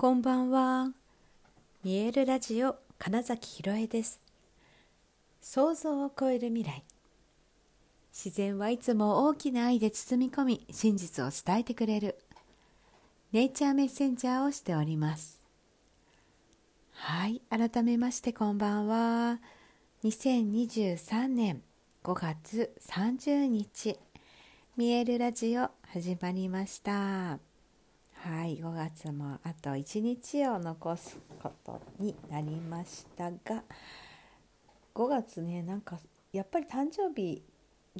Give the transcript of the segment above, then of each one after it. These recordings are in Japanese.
こんばんは。見えるラジオ金崎ひろえです。想像を超える未来。自然はいつも大きな愛で包み込み、真実を伝えてくれる。ネイチャーメッセンジャーをしております。はい、改めましてこんばんは。2023年5月30日、見えるラジオ始まりました。はい5月もあと1日を残すことになりましたが5月ねなんかやっぱり誕生日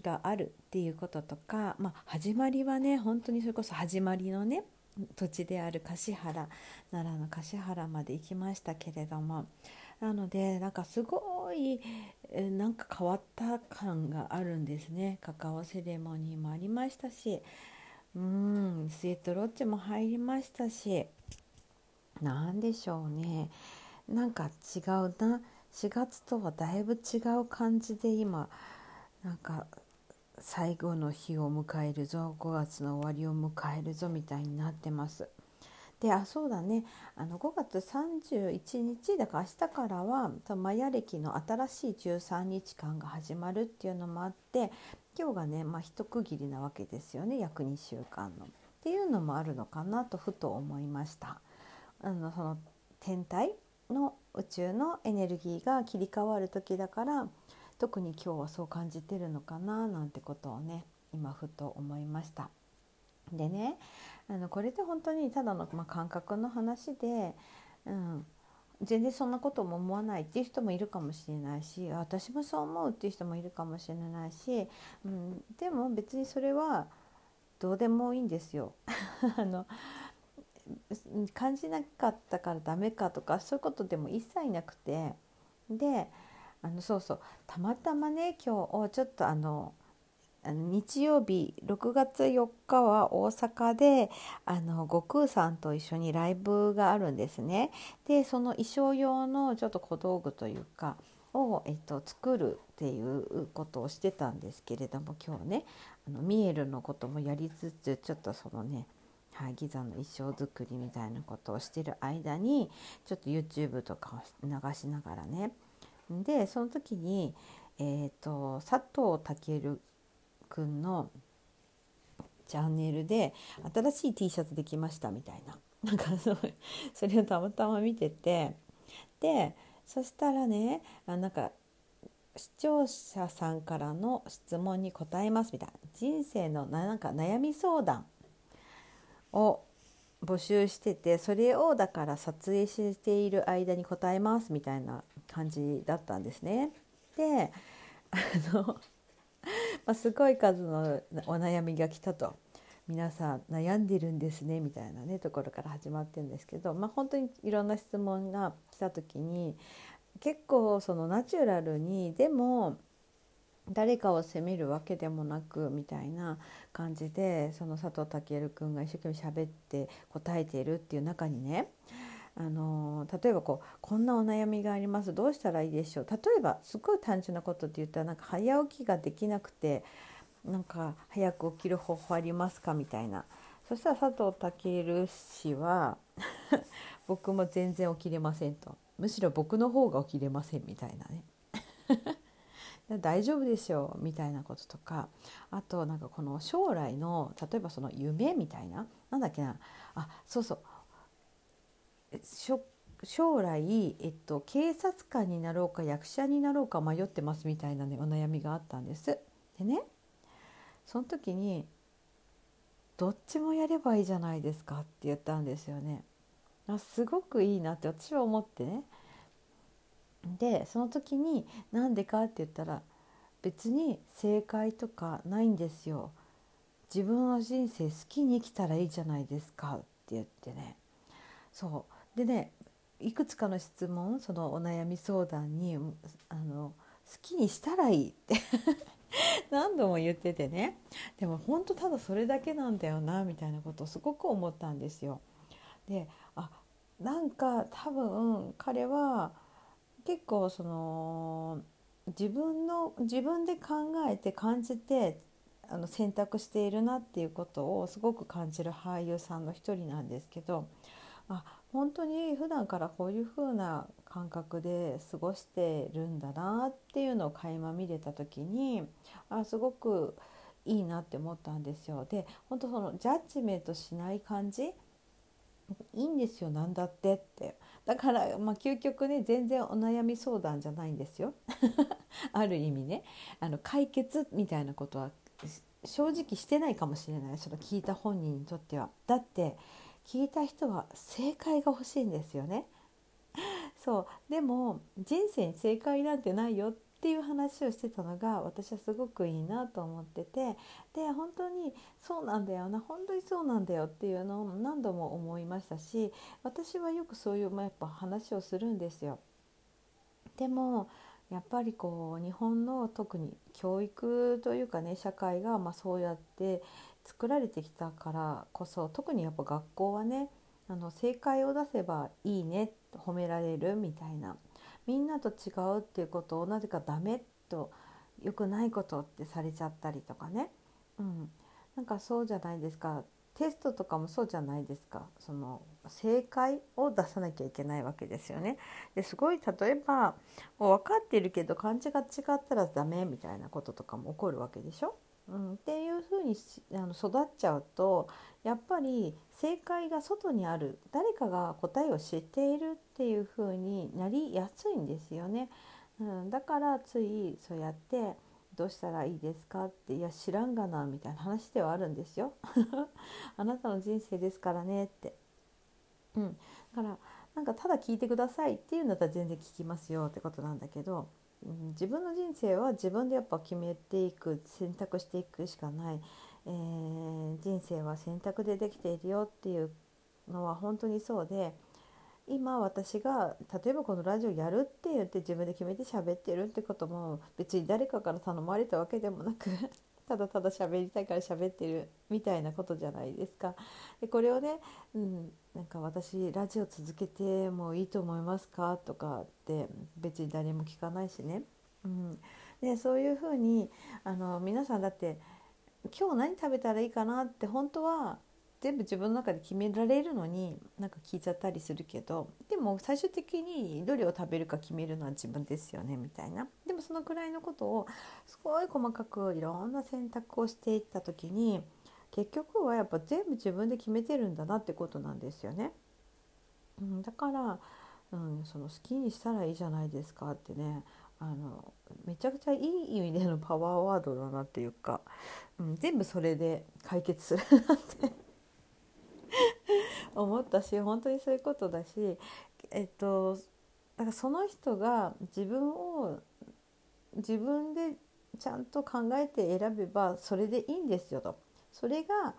があるっていうこととか、まあ、始まりはね本当にそれこそ始まりのね土地である橿原奈良の橿原まで行きましたけれどもなのでなんかすごいなんか変わった感があるんですね。カカオセレモニーもありましたしうんスイートロッチも入りましたし何でしょうね。なんか違うな。4月とはだいぶ違う感じで今なんか最後の日を迎えるぞ。5月の終わりを迎えるぞみたいになってます。であそうだねあの5月31日だから明日からはマヤ歴の新しい13日間が始まるっていうのもあって今日がね、まあ、一区切りなわけですよね約2週間の。っていうのもあるのかなとふと思いました。あのその天体の宇宙のエネルギーが切り替わる時だから特に今日はそう感じてるのかななんてことをね今ふと思いました。でねあのこれって本当にただの、まあ、感覚の話で、うん、全然そんなことも思わないっていう人もいるかもしれないし私もそう思うっていう人もいるかもしれないし、うん、でも別にそれはどうでもいいんですよ。あの感じなかったからダメかとかそういうことでも一切なくて。であのそうそう。たまたまね今日ちょっとあのあの日曜日6月4日は大阪であの悟空さんと一緒にライブがあるんですね。でその衣装用のちょっと小道具というかを、えっと、作るっていうことをしてたんですけれども今日ねあのミエルのこともやりつつちょっとそのねはい、ギザの衣装作りみたいなことをしてる間にちょっと YouTube とかを流しながらねでその時に、えーと、佐藤健くんのチャンネルで新しい T シャツできましたみたいな。なんかそれをたまたま見てて。でそしたらねあなんか視聴者さんからの質問に答えますみたいな。人生のなんか悩み相談を募集しててそれをだから撮影している間に答えますみたいな感じだったんですね。であのまあ、すごい数のお悩みが来たと。皆さん悩んでるんですねみたいなねところから始まってるんですけど、まあ、本当にいろんな質問が来た時に結構そのナチュラルにでも誰かを責めるわけでもなくみたいな感じでその佐藤健君が一生懸命喋って答えているっていう中にねあの例えばこうこんなお悩みがあります。どうしたらいいでしょう。例えばすごい単純なことって言ったらなんか早起きができなくてなんか早く起きる方法ありますか？みたいな。そしたら佐藤健氏は 僕も全然起きれませんと。むしろ僕の方が起きれませんみたいなね。大丈夫でしょうみたいなこととか。あとなんかこの将来の例えばその夢みたいな。なんだっけな。あそうそう。将来、えっと、警察官になろうか役者になろうか迷ってますみたいなねお悩みがあったんです。でねその時に「どっちもやればいいじゃないですか」って言ったんですよね。あすごくいいなって私は思ってね。でその時に「なんでか?」って言ったら別に正解とかないんですよ。自分の人生好きに生きたらいいじゃないですかって言ってねそうでねいくつかの質問そのお悩み相談にあの好きにしたらいいって 何度も言っててねでも本当ただそれだけなんだよなみたいなことをすごく思ったんですよ。であなんか多分彼は結構その自分の自分で考えて感じてあの選択しているなっていうことをすごく感じる俳優さんの一人なんですけどあ本当に普段からこういう風な感覚で過ごしてるんだなっていうのを垣間見れた時にあすごくいいなって思ったんですよ。で本当そのジャッジメントしない感じ？いいんですよ何だってって。だから、まあ、究極ね全然お悩み相談じゃないんですよ。ある意味ね。あの解決みたいなことは正直してないかもしれない。その聞いた本人にとっては。だって聞いた人は正解が欲しいんですよね。そうでも人生に正解なんてないよっていう話をしてたのが私はすごくいいなと思っててで本当にそうなんだよな本当にそうなんだよっていうのを何度も思いましたし私はよくそういう、まあ、やっぱ話をするんですよ。でもやっぱりこう日本の特に教育というかね社会がまそうやって作られてきたからこそ特にやっぱ学校はねあの正解を出せばいいね褒められるみたいな。みんなと違うっていうことをなぜかダメと良くないことってされちゃったりとかね、うん、なんかそうじゃないですか。テストとかもそうじゃないですか。その正解を出さなきゃいけないわけですよね。ですごい例えばもう分かってるけど漢字が違ったらダメみたいなこととかも起こるわけでしょ。うん、っていうふうにあの育っちゃうとやっぱり正解が外にある誰かが答えを知っているっていうふうになりやすいんですよね。うん、だからついそうやってどうしたらいいですか？っていや知らんがなみたいな話ではあるんですよ。あなたの人生ですからねって。うん、だからなんかただ聞いてくださいっていうんだったら全然聞きますよってことなんだけど、うん、自分の人生は自分でやっぱ決めていく選択していくしかない、えー、人生は選択でできているよっていうのは本当にそうで。今私が例えばこのラジオやるって言って自分で決めて喋ってるってことも別に誰かから頼まれたわけでもなく ただただ喋りたいから喋ってるみたいなことじゃないですか。でこれをね、うん、なんか私ラジオ続けてもいいと思いますか？とかって別に誰も聞かないしね。うん、でそういうふうにあの皆さんだって今日何食べたらいいかなって本当は全部自分の中で決められるのになんか聞いちゃったりするけどでも最終的にどれを食べるか決めるのは自分ですよねみたいな。でもそのくらいのことをすごい細かくいろんな選択をしていった時に結局はやっぱ全部自分で決めてるんだなってことなんですよね。うん、だから、うん、その好きにしたらいいじゃないですかってねあのめちゃくちゃいい意味でのパワーワードだなっていうか、うん、全部それで解決するなって 思ったし本当にそういうことだしえっとだからその人が自分を自分でちゃんと考えて選べばそれでいいんですよと。それが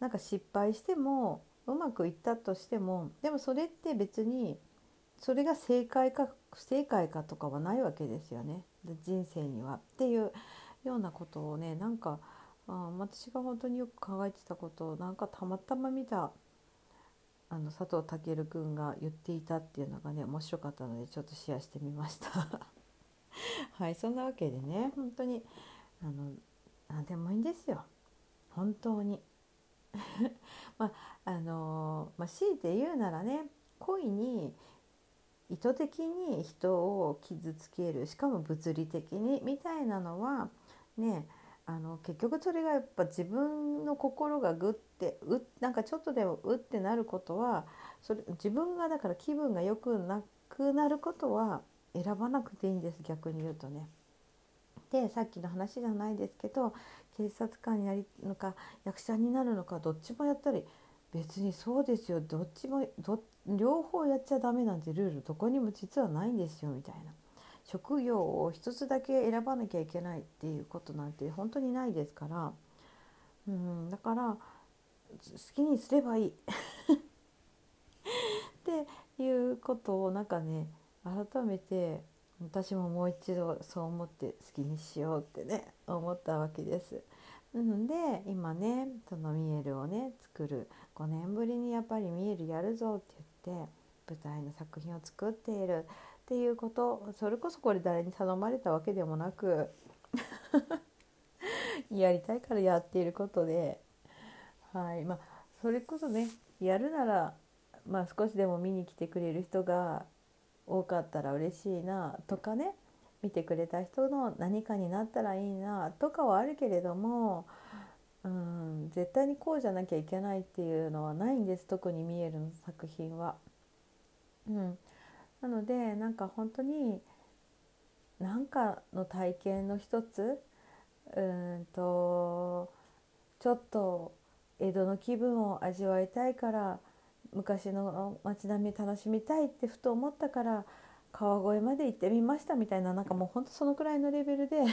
なんか失敗してもうまくいったとしてもでもそれって別にそれが正解か不正解かとかはないわけですよね。人生には。っていうようなことをねなんかあ私が本当によく考えてたことをなんかたまたま見たあの佐藤健君が言っていたっていうのがね面白かったのでちょっとシェアしてみました。はいそんなわけでね本当にあの何でもいいんですよ。本当に まああのまあ、強いて言うならね恋に意図的に人を傷つけるしかも物理的にみたいなのはねあの結局それがやっぱ自分の心がグッてうなんかちょっとでもうってなることはそれ自分がだから気分が良くなくなることは選ばなくていいんです逆に言うとね。でさっきの話じゃないですけど警察官になるのか役者になるのかどっちもやったり別にそうですよどっちも両方やっちゃダメなんてルールどこにも実はないんですよみたいな。職業を一つだけ選ばなきゃいけないっていうことなんて本当にないですから、うん、だから好きにすればいい っていうことをなんかね改めて私ももう一度そう思って好きにしようってね思ったわけです。うんで今ねそのミエルをね作る5年ぶりにやっぱりミエルやるぞって言って舞台の作品を作っている。っていうことそれこそこれ誰に頼まれたわけでもなく やりたいからやっていることで。はい。まあそれこそねやるならまあ、少しでも見に来てくれる人が多かったら嬉しいなとかね見てくれた人の何かになったらいいなとかはあるけれども、うん、絶対にこうじゃなきゃいけないっていうのはないんです特に見えるの作品は。うん、なのでなんか本当に何かの体験の一つうんとちょっと江戸の気分を味わいたいから昔の街並み楽しみたいってふと思ったから川越まで行ってみましたみたいななんかもうほんとそのくらいのレベルで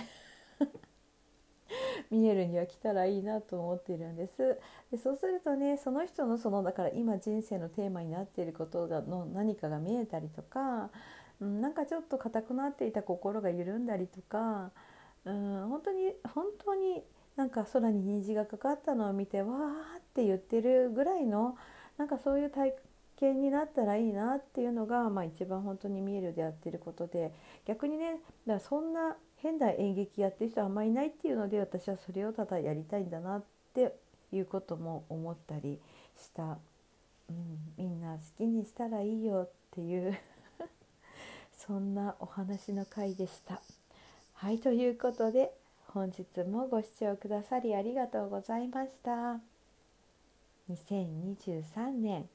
見えるには来たらいいなと思っているんです。でそうするとねその人のそのだから今人生のテーマになっていることがの何かが見えたりとか、うん、なんかちょっと硬くなっていた心が緩んだりとか、うん、本当に本当になんか空に虹がかかったのを見てわーって言ってるぐらいのなんかそういう体験になったらいいなっていうのが、まあ、一番本当に見えるでやってることで逆にねだからそんな変な演劇やってる人あんまりいないっていうので私はそれをただやりたいんだなっていうことも思ったりした、うん、みんな好きにしたらいいよっていう そんなお話の回でした。はいということで本日もご視聴くださりありがとうございました。2023年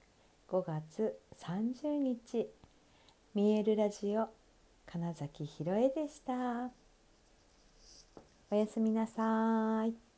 5月30日見えるラジオ金崎ひろえでした。おやすみなさい。